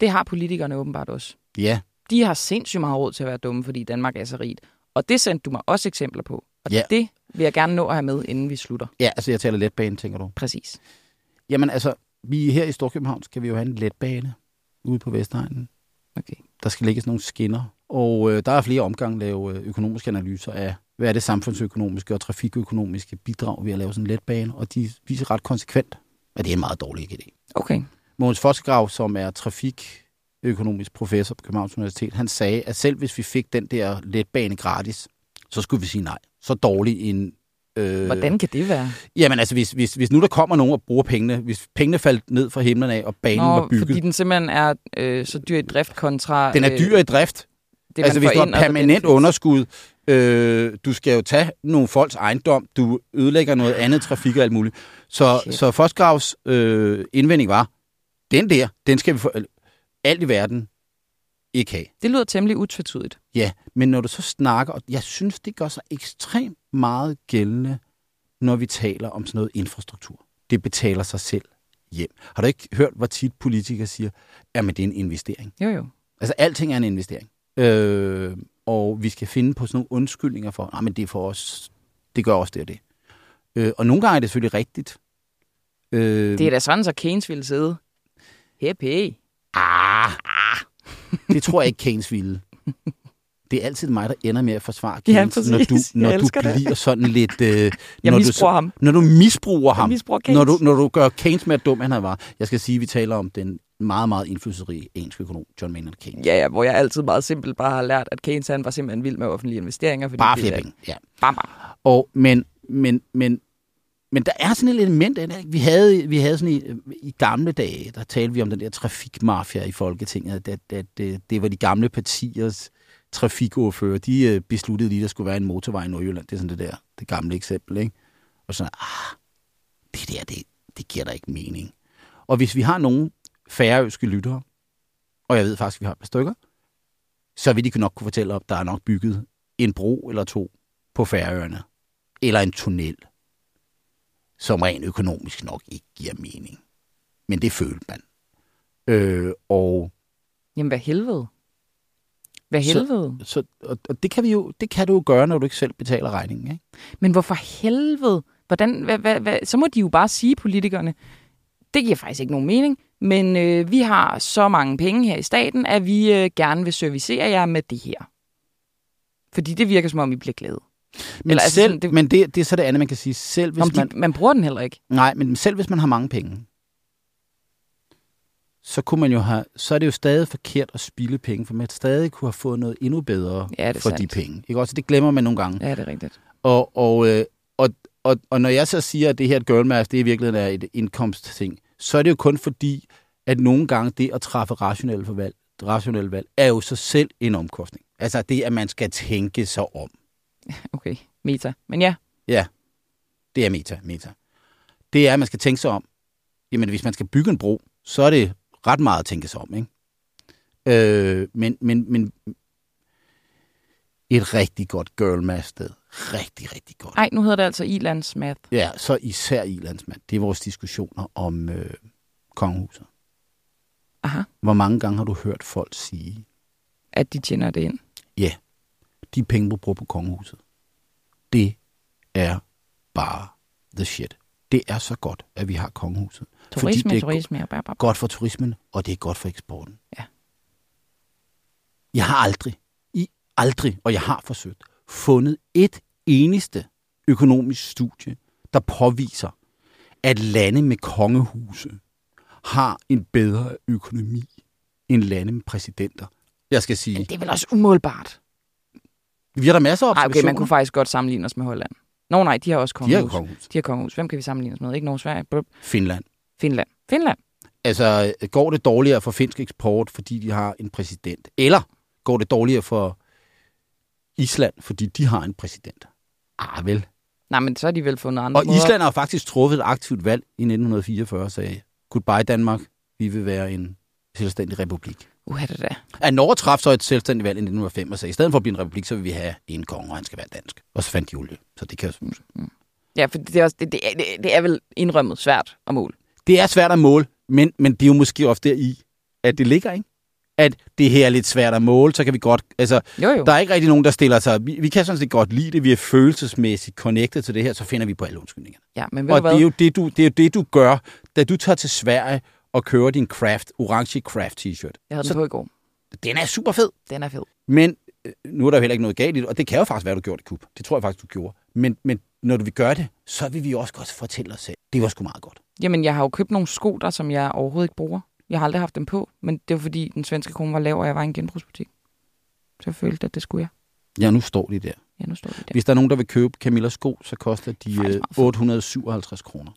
Det har politikerne åbenbart også. Ja, De har sindssygt meget råd til at være dumme, fordi Danmark er så rigt. Og det sendte du mig også eksempler på. Og Ja. det vil jeg gerne nå at have med, inden vi slutter. ja altså jeg taler letbane, tænker du. Præcis. Jamen altså, vi her i Storkøbenhavn skal vi jo have en letbane ude på Vestegnen. Okay. Der skal lægges nogle skinner, og øh, der er flere omgange lave øh, økonomiske analyser af, hvad er det samfundsøkonomiske og trafikøkonomiske bidrag ved at lave sådan en letbane, og de viser ret konsekvent, at det er en meget dårlig idé. Okay. Mogens Foskegrav, som er trafikøkonomisk professor på Københavns Universitet, han sagde, at selv hvis vi fik den der letbane gratis, så skulle vi sige nej. Så dårlig en... Øh, Hvordan kan det være? Jamen altså, hvis, hvis, hvis nu der kommer nogen og bruger pengene, hvis pengene faldt ned fra himlen af, og banen Nå, var bygget, fordi den simpelthen er øh, så dyr i drift kontra... den er dyr i drift, øh, det, altså man hvis du har permanent underskud, øh, du skal jo tage nogle folks ejendom, du ødelægger noget andet trafik og alt muligt. Så, Shit. så Fosgravs øh, indvending var, den der, den skal vi for alt i verden ikke have. Det lyder temmelig utvetydigt. Ja, men når du så snakker, og jeg synes, det gør sig ekstremt meget gældende, når vi taler om sådan noget infrastruktur. Det betaler sig selv hjem. Har du ikke hørt, hvor tit politikere siger, at det er en investering? Jo, jo. Altså, alting er en investering. Øh, og vi skal finde på sådan nogle undskyldninger for, nej, men det er for os, det gør også det og det. Øh, og nogle gange er det selvfølgelig rigtigt. Øh, Det er da sådan, så Keynes ville sidde. Happy. Ah, det tror jeg ikke, Keynes ville. Det er altid mig, der ender med at forsvare Ja, Keynes, præcis. når du, Jeg når du elsker det. bliver sådan lidt... Øh, Jeg når misbruger du, ham. Når du misbruger ham. misbruger Keynes. når, du, når du gør Keynes mere dum, end han var. Jeg skal sige, at vi taler om den meget, meget indflydelsesrige engelske økonom, John Maynard Keynes. Ja, ja, hvor jeg altid meget simpelt bare har lært, at Keynes han var simpelthen vild med offentlige investeringer. Fordi Bare flere er- penge, ja. Bam, bam. Og, men, men, men, men der er sådan et element af det. Vi havde, vi havde sådan i, i gamle dage, der talte vi om den der trafikmafia i Folketinget, at, at, at det var de gamle partiers trafikordfører. De øh, besluttede lige, at der skulle være en motorvej i Nordjylland. Det er sådan det der, det gamle eksempel. Ikke? Og sådan, ah, det der, det, det giver da ikke mening. Og hvis vi har nogle færøske lyttere, og jeg ved faktisk, at vi har et par stykker, så vil de nok kunne fortælle, at der er nok bygget en bro eller to på Færøerne, eller en tunnel, som rent økonomisk nok ikke giver mening. Men det følte man. Øh, og Jamen, hvad helvede? Hvad Så- helvede? så, og, og det, kan vi jo, det kan du jo gøre, når du ikke selv betaler regningen. Ikke? Men hvorfor helvede? Hvordan, hvad, hvad, hvad? Så må de jo bare sige, politikerne, det giver faktisk ikke nogen mening, men øh, vi har så mange penge her i staten, at vi øh, gerne vil servicere jer med det her. Fordi det virker som om, I bliver glade. Men, Eller, altså selv, sådan, det- men det, det er så det andet, man kan sige. Selv hvis man, de, man bruger den heller ikke. nej, men selv hvis man har mange penge, så kunne man jo have, så er det jo stadig forkert at spilde penge, for man stadig kunne have fået noget endnu bedre Ja, for de sandt. penge. Ikke også? Det glemmer man nogle gange. Ja, det er rigtigt. Og, og, øh, og, og, og når jeg så siger, at det her et girl math, det i virkeligheden er et indkomstting, så er det jo kun fordi, at nogle gange det at træffe rationelle valg, rationelle valg er jo så selv en omkostning. Altså det, at man skal tænke sig om. Okay, meta. Men ja, Ja, det er meta, meta. Det er, at man skal tænke sig om. Jamen, hvis man skal bygge en bro, så er det ret meget at tænke sig om, ikke? Øh, men, men, men et rigtig godt girl math sted. Rigtig, rigtig godt. ej, nu hedder det altså Ilands Math. Ja, så især Ilandsmand. Det er vores diskussioner om øh, kongehuset. Aha, Hvor mange gange har du hørt folk sige, at de tjener det ind. ja, de penge, du bruger på kongehuset, det er bare the shit. Det er så godt, at vi har kongehuset. Turisme, det er turisme og godt for turismen, og det er godt for eksporten. Ja. Jeg har aldrig, aldrig, og jeg har forsøgt, fundet et eneste økonomisk studie, der påviser, at lande med kongehuse har en bedre økonomi end lande med præsidenter. Jeg skal sige, Men det er vel også umålbart. vi har der masser af Ej, okay, observationer. man kunne faktisk godt sammenligne os med Holland. Nå nej, de har også De har kongehus. kongehus. De har kongehus. Hvem kan vi sammenligne os med? Ikke Norge, Sverige, Blub. Finland. Finland. Finland. Altså, går det dårligere for finsk eksport, fordi de har en præsident? Eller går det dårligere for Island, fordi de har en præsident? Ah, vel. Nej, men så har de vel fundet andre Og måder. Island har faktisk truffet et aktivt valg i 1944 og sagde, goodbye Danmark, vi vil være en selvstændig republik. Uha, det da. At Norge træffede så et selvstændigt valg i 1905 og sagde, i stedet for at blive en republik, så vil vi have en konge, og han skal være dansk. Og så fandt de olie. Så det kan jeg Ja, for det er, også, det, det, er, det er vel indrømmet svært at måle. Det er svært at måle, men, men det er jo måske ofte der i, at det ligger, ikke? At det her er lidt svært at måle, så kan vi godt... Altså, Jo, jo. der er ikke rigtig nogen, der stiller sig... Vi, vi kan sådan set godt lide det, vi er følelsesmæssigt connected til det her, så finder vi på alle undskyldningerne. Ja, men ved Og det er, jo det, du, det er jo det, du gør, da du tager til Sverige og kører din craft, orange craft t-shirt. Jeg havde så- den på i går. Den er super fed. Den er fed. Men øh, nu er der jo heller ikke noget galt i det, og det kan jo faktisk være, du gjorde det, Kub. Det tror jeg faktisk, du gjorde. Men, men når du vil gøre det, så vil vi også godt fortælle os selv. Det var sgu meget godt. Jamen, jeg har jo købt nogle sko der, som jeg overhovedet ikke bruger. Jeg har aldrig haft dem på, men det var fordi, den svenske krone var lav, og jeg var i en genbrugsbutik. Så jeg følte, at det skulle jeg. Ja, nu står de der. Ja, nu står det der. Hvis der er nogen, der vil købe Camillas sko, så koster de Faktisk øh, meget fedt. 857 kroner.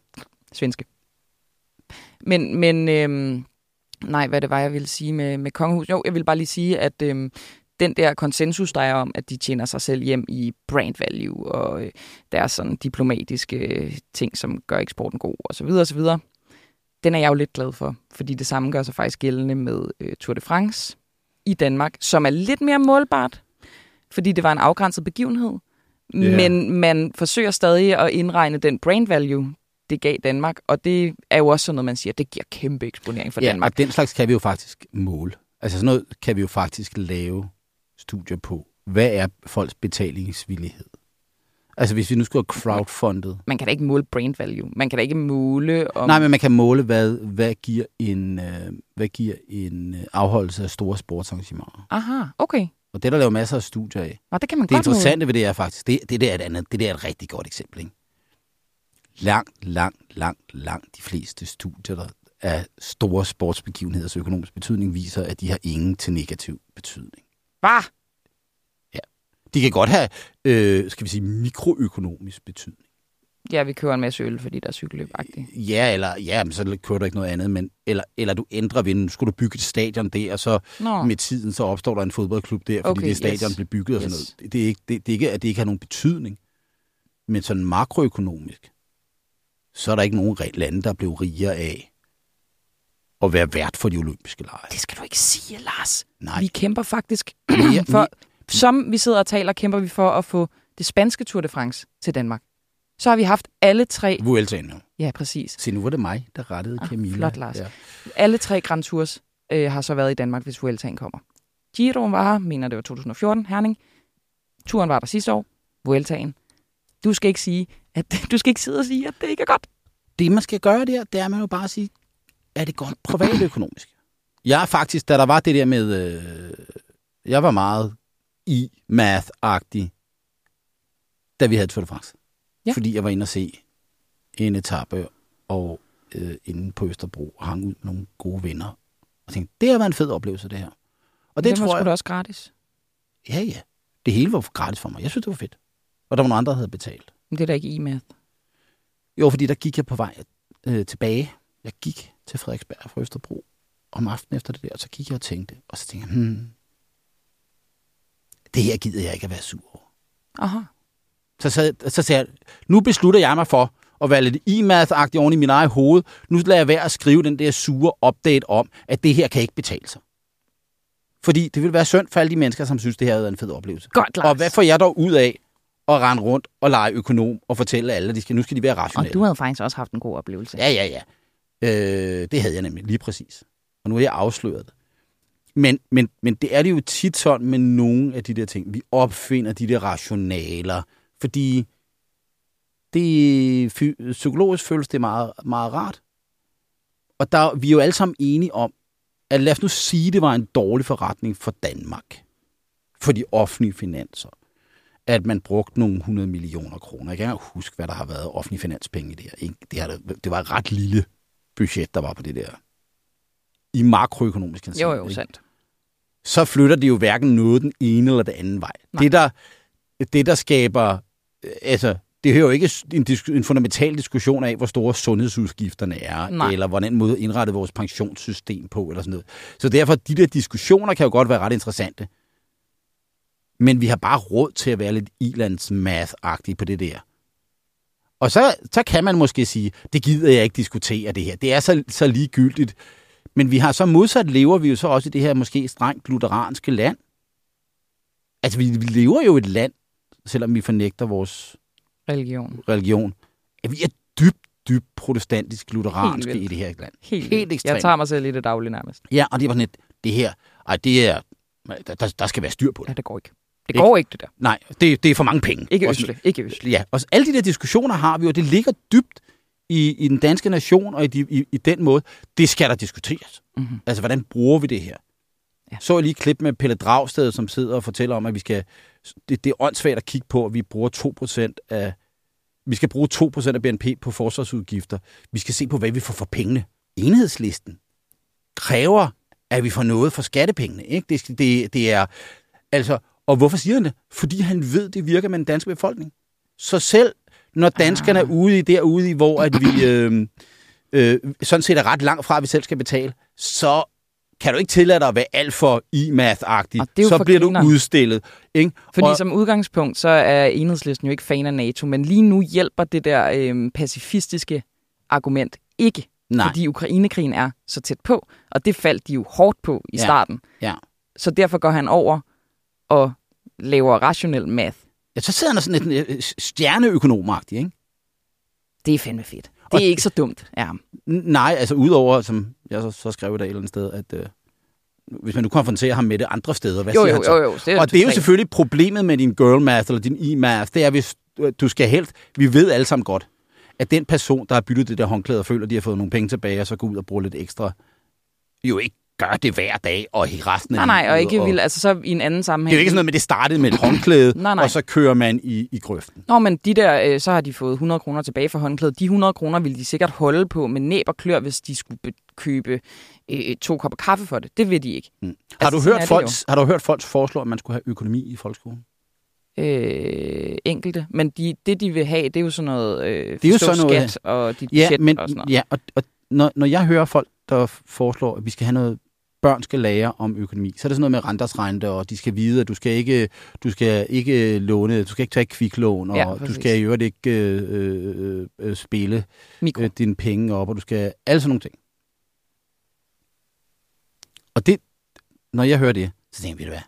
Svenske. Men, men øhm, nej, hvad det var, jeg ville sige med, med kongehus. Jo, jeg vil bare lige sige, at øhm, den der konsensus, der er om, at de tjener sig selv hjem i brand value, og øh, deres sådan diplomatiske øh, ting, som gør eksporten god, og så videre, og så videre, den er jeg jo lidt glad for, fordi det samme gør sig faktisk gældende med øh, Tour de France i Danmark, som er lidt mere målbart, fordi det var en afgrænset begivenhed. Ja. Men man forsøger stadig at indregne den brand value, det gav Danmark, og det er jo også sådan noget, man siger, det giver kæmpe eksponering for ja, Danmark. og den slags kan vi jo faktisk måle. Altså sådan noget kan vi jo faktisk lave studier på, hvad er folks betalingsvillighed? Altså hvis vi nu skulle have crowdfundet. Man kan da ikke måle brand value. Man kan da ikke måle om... Nej, men man kan måle, hvad, hvad giver en, øh, hvad giver en øh, afholdelse af store sportsarrangementer. Aha, okay. Og det er der lavet masser af studier af. Nå, det kan man Det godt måle. interessante ved det er faktisk, det, det, der er et andet, det der er et rigtig godt eksempel. Ikke? Langt, langt, langt, langt de fleste studier der af store sportsbegivenheders økonomisk betydning viser, at de har ingen til negativ betydning. Hvad? De kan godt have, øh, skal vi sige, mikroøkonomisk betydning. Ja, vi køber en masse øl, fordi der er cykelløbagtigt. Ja, eller ja, men så kører du ikke noget andet, men, eller, eller du ændrer nu skulle du bygge et stadion der, og så Nå, med tiden, så opstår der en fodboldklub der, fordi Okay, det stadion yes. blev bygget og sådan Yes. noget. Det er, ikke, det, det er ikke, at det ikke har nogen betydning. Men sådan makroøkonomisk, så er der ikke nogen lande, der blev rigere af at være vært for de olympiske lege. det skal du ikke sige, Lars. Nej. Vi kæmper faktisk Mere- for, som vi sidder og taler, kæmper vi for at få det spanske Tour de France til Danmark. Så har vi haft alle tre, Vueltaen nu. ja præcis, Se, nu var det mig, der rettede Ah, Camilla. flot, Lars. Ja. alle tre Grand Tours øh, har så været i Danmark, hvis Vueltaen kommer. Giroen var her, mener det var 2014, Herning. Turen var der sidste år, Vueltaen. Du skal ikke sige, at du skal ikke sidde og sige, at det ikke er godt. Det, man skal gøre der, det er, at man jo bare sige, er det godt privatøkonomisk? Jeg er faktisk, da der var det der med, øh, jeg var meget i math-agtig, da vi havde Tour de France. Ja. Fordi jeg var inde og se en etape og øh, inde på Østerbro og hang ud med nogle gode venner. Og tænkte, det har været en fed oplevelse, det her. Og det, det var tror jeg... da også gratis. Ja, ja. Det hele var gratis for mig. Jeg synes, det var fedt. Og der var nogle andre, der havde betalt. Men det er da ikke e-math. Jo, fordi der gik jeg på vej øh, tilbage. Jeg gik til Frederiksberg fra Østerbro om aftenen efter det der, og så gik jeg og tænkte, og så tænkte jeg, hmm, det her gider jeg ikke at være sur over. Aha. Så, sad, så sagde jeg, nu beslutter jeg mig for at være lidt e-math-agtig oven i min eget hoved. Nu lader jeg være at skrive den der sure update om, at det her kan ikke betale sig. Fordi det vil være synd for alle de mennesker, som synes, det her er en fed oplevelse. Godt, Lars. Og hvad får jeg dog ud af at rende rundt og lege økonom og fortælle alle, at de skal, nu skal de være Og rationelle? du havde faktisk også haft en god oplevelse. Ja, ja, ja. Øh, det havde jeg nemlig lige præcis. Og nu er jeg afsløret det. Men, men, men det er det jo tit sådan med nogle af de der ting. Vi opfinder de der rationaler, fordi det fy- psykologisk føles det meget, meget rart. Og der, vi er jo alle sammen enige om, at lad os nu sige, det var en dårlig forretning for Danmark. For de offentlige finanser. At man brugte nogle 100 millioner kroner. Jeg kan ikke huske, hvad der har været offentlige finanspenge i det her. Det var et ret lille budget, der var på det der. I makroøkonomisk Jo, henseende, jo, ikke? sandt. så flytter det jo hverken noget den ene eller den anden vej. Nej. Det der, det, der skaber... øh, Altså, det hører jo ikke en, en fundamental diskussion af, hvor store sundhedsudgifterne er, Nej. eller hvordan måde indrettet vores pensionssystem på, eller sådan noget. Så derfor, de der diskussioner kan jo godt være ret interessante. Men vi har bare råd til at være lidt ilands-math-agtige på det der. Og så, så kan man måske sige, det gider jeg ikke diskutere det her. Det er så, så ligegyldigt. Men vi har så modsat lever vi jo så også i det her måske strengt lutheranske land. Altså, vi, lever jo i et land, selvom vi fornægter vores Religion. religion, at vi er dybt, dybt protestantisk lutheranske i det her land. Helt, Helt ekstremt. Jeg tager mig selv i det daglige nærmest. Ja, og det var sådan et, det her, ej, det er, der, der, skal være styr på Ja, det. det går ikke. Det går ikke, det der. Nej, det, det er for mange penge. Ikke Øsle. Ikke Øsle. Ja, og alle de der diskussioner har vi jo, det ligger dybt i, i den danske nation, og i, de, i, i den måde, det skal der diskuteres. Mhm. Altså, hvordan bruger vi det her? Ja. Så jeg lige et klip med Pelle Dragsted, som sidder og fortæller om, at vi skal, det, det er åndssvagt at kigge på, at vi bruger 2% af, vi skal bruge 2% af BNP på forsvarsudgifter. Vi skal se på, hvad vi får for pengene. Enhedslisten kræver, at vi får noget for skattepengene. Ikke? Det, det, det er, altså, og hvorfor siger han det? Fordi han ved, det virker med den danske befolkning. Så selv når danskerne er ude i derude i, hvor at vi øh, øh, sådan set er ret langt fra, at vi selv skal betale, så kan du ikke tillade dig at være alt for e-math-agtig. Er jo Så bliver du grineren. udstillet. Ikke? Fordi og, som udgangspunkt, så er enhedslisten jo ikke fan af NATO, men lige nu hjælper det der øhm, pacifistiske argument ikke. Nej. Fordi Ukrainekrigen er så tæt på, og det faldt de jo hårdt på i Ja. starten. Ja. Så derfor går han over og laver rationel math. Ja, så sidder han sådan lidt øh, stjerneøkonomagtig, ikke? Det er fandme fedt. Det Og er ikke så dumt af ham. N- Nej, altså udover, som jeg så, så skrev i dag et eller andet sted, at øh, hvis man nu konfronterer ham med det andre steder, hvad Jo, siger jo, han så? jo, jo, det og det er jo selvfølgelig problemet med din girl math eller din e-math, det er, hvis du skal helt, vi ved alle sammen godt, at den person, der har byttet det der håndklæde og føler, at de har fået nogle penge tilbage, og så går ud og bruger lidt ekstra, jo ikke gør det hver dag og i resten af Nej, nej, og ikke vil, altså så i en anden sammenhæng. Det er jo ikke sådan noget med, det startede med et håndklæde, Nej, nej. og så kører man i, i grøften. Nå, men de der, øh, så har de fået 100 kroner tilbage for håndklædet. De 100 kroner ville de sikkert holde på med næb og klør, hvis de skulle be- købe øh, to kopper kaffe for det. Det vil de ikke. Mm. Har, Altså, du sådan er hørt folks, har du hørt folks foreslå, at man skulle have økonomi i folkeskolen? Øh, enkelte. Men de, det, de vil have, det er jo sådan noget, øh, Det er jo sådan noget- skat og dit Ja, budget men og sådan noget. ja, og, og når, når jeg hører folk, der foreslår, at vi skal have noget, børn skal lære om økonomi, så er det sådan noget med rentersrente, og de skal vide, at du skal ikke, du skal ikke låne, du skal ikke tage kviklån, og Ja, du skal i øvrigt ikke øh, øh, øh, spille Mikro. øh, dine penge op, og du skal alle sådan nogle ting. Og det, når jeg hører det, så tænker jeg, ved du hvad,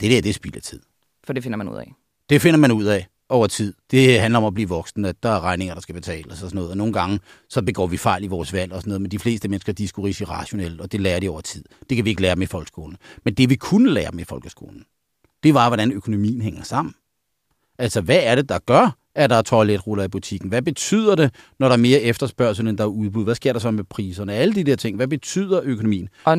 det der, det er spild af tid. For det finder man ud af. Det finder man ud af over tid. Det handler om at blive voksen, at der er regninger, der skal betales og sådan noget. Og nogle gange, så begår vi fejl i vores valg og sådan noget. Men de fleste mennesker, de er sgu rigtig rationelle, og det lærer de over tid. Det kan vi ikke lære dem i folkeskolen. Men det, vi kunne lære dem i folkeskolen, det var, hvordan økonomien hænger sammen. Altså, hvad er det, der gør, at der er toiletruller i butikken? Hvad betyder det, når der er mere efterspørgsel, end der er udbud? Hvad sker der så med priserne? Alle de der ting. Hvad betyder økonomien? Og,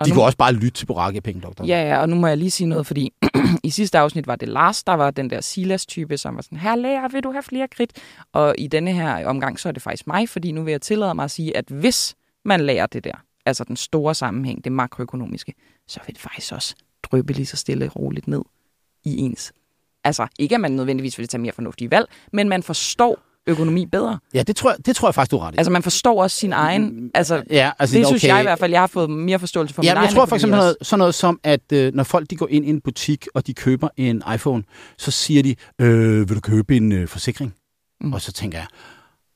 og De nu, kunne også bare lytte til Boracke Pengedoktor. Ja, ja, og nu må jeg lige sige noget, fordi i sidste afsnit var det Lars, der var den der Silas-type, som var sådan, her lærer, vil du have flere kridt? Og i denne her omgang, så er det faktisk mig, fordi nu vil jeg tillade mig at sige, at hvis man lærer det der, altså den store sammenhæng, det makroøkonomiske, så vil det faktisk også drøbe lige så stille og roligt ned i ens. Altså ikke, at man nødvendigvis vil tage mere fornuftige valg, men man forstår økonomi bedre. ja det, tror jeg, det tror jeg faktisk, du er ret i. Altså man forstår også sin egen, altså ja, altså, det synes jeg i hvert fald, jeg har fået mere forståelse for Ja, min men egen jeg tror for eksempel noget, sådan noget som, at øh, når folk de går ind i en butik, og de køber en iPhone, så siger de, øh, vil du købe en øh, forsikring? Mm. Og så tænker jeg,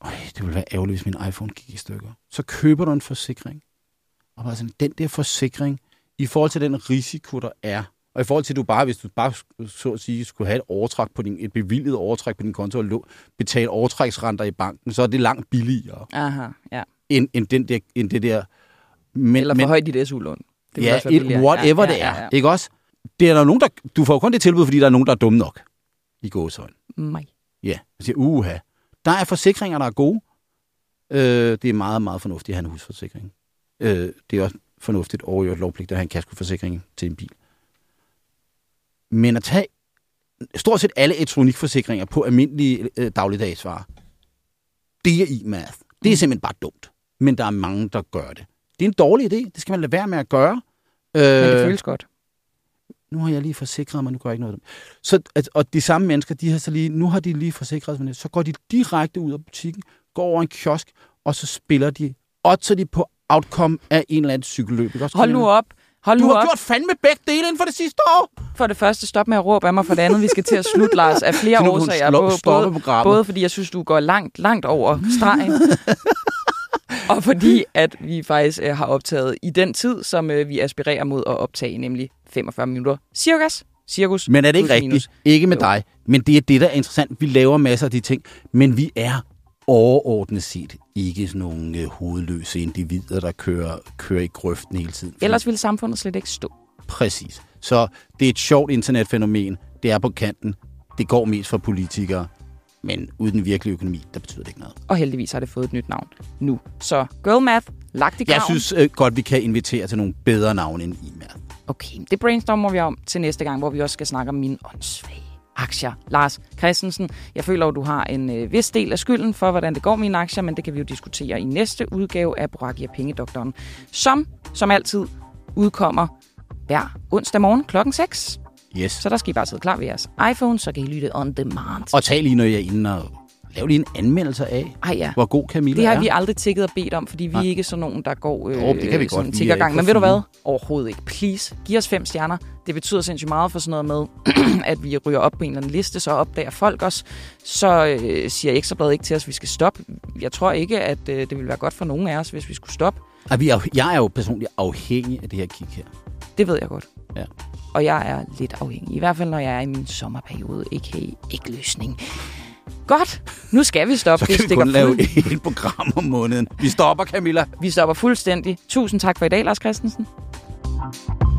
Øj, det ville være ærgerligt, hvis min iPhone gik i stykker. Så køber du en forsikring. Og bare sådan, den der forsikring, i forhold til den risiko, der er, og i forhold til, at du bare, hvis du bare, så at sige, skulle have et overtræk på din, et bevilget overtræk på din konto og lå- betale overtræksrenter i banken, så er det langt billigere, Aha, ja. end, end, den der, end det der. Men, Eller men, forhøj dit SU-lån. Det ja, et, whatever ja, det er. Ja, ja. Ikke også? Det er der nogen, der, du får kun det tilbud, fordi der er nogen, der er dumme nok i gåsøjne. Mig. Ja, jeg siger, uha. Der er forsikringer, der er gode. Øh, det er meget, meget fornuftigt at have en husforsikring. Øh, det er også fornuftigt jo et lovpligt at have en kaskoforsikring til en bil. Men at tage stort set alle elektronikforsikringer på almindelige øh, dagligdagsvarer, det er e-math. Det er simpelthen bare dumt. Men der er mange, der gør det. Det er en dårlig idé. Det skal man lade være med at gøre. Øh, Men det føles godt. nu har jeg lige forsikret mig, nu gør jeg ikke noget af. Så, at, og de samme mennesker, de har så lige, nu har de lige forsikret sig, så går de direkte ud af butikken, går over en kiosk, og så spiller de, oddser de på outcome af en eller anden cykelløb. Ikke også? Hold nu op. Hold Du har op. gjort fandme begge dele inden for det sidste år. For det første, stop med at råbe af mig. For det andet, vi skal til at slutte, Lars, af flere årsager. Både, både, både fordi jeg synes, du går langt, langt over stregen. og fordi, at vi faktisk øh, har optaget i den tid, som øh, vi aspirerer mod at optage, nemlig 45 minutter cirkus. Cirkus. Men er det ikke rigtigt? minus. Ikke med Jo. dig. Men det er det, der er interessant. Vi laver masser af de ting, men vi er overordnet set ikke sådan nogle øh, hovedløse individer, der kører, kører i grøften hele tiden. Ellers ville samfundet slet ikke stå. Præcis. Så det er et sjovt internetfænomen. Det er på kanten. Det går mest for politikere. Men uden den virkelige økonomi, der betyder det ikke noget. Og heldigvis har det fået et nyt navn nu. Så Girl Math, lagt i graven. Jeg synes øh, godt, vi kan invitere til nogle bedre navne end IMAT. Okay, det brainstormer vi om til næste gang, hvor vi også skal snakke om mine åndssvage aktier. Lars Christensen, jeg føler at du har en øh, vis del af skylden for, hvordan det går med mine aktier, men det kan vi jo diskutere i næste udgave af Boracchia Pengedoktoren, som, som altid, udkommer hver onsdag morgen klokken 6. Yes. Så der skal I bare sidde klar ved jeres iPhone, så kan I lytte on demand. Og tag lige, når jeg er inde og lav lige en anmeldelse af, Ej ja, hvor god Camilla det har er. vi aldrig tækket og bedt om, fordi vi Nej. er ikke sådan nogen, der går øh, Jo, det kan vi sådan godt. Vi er ikke Men ved du hvad? Overhovedet ikke. Please, giv os fem stjerner. Det betyder sindssygt meget for sådan noget med, at vi ryger op på en eller anden liste, så opdager folk os. Så øh, siger Ekstrabladet ikke til os, at vi skal stoppe. Jeg tror ikke, at øh, det ville være godt for nogen af os, hvis vi skulle stoppe. Og vi er, jeg er jo personligt afhængig af det her kig her. Det ved jeg godt. Ja. Og jeg er lidt afhængig. I hvert fald, når jeg er i min sommerperiode. Ikke ikke løsning. Godt. Nu skal vi stoppe. Så kan det vi stikker kun lave fuld- et program om måneden. Vi stopper, Camilla. Vi stopper fuldstændig. Tusind tak for i dag, Lars Christensen. Hej.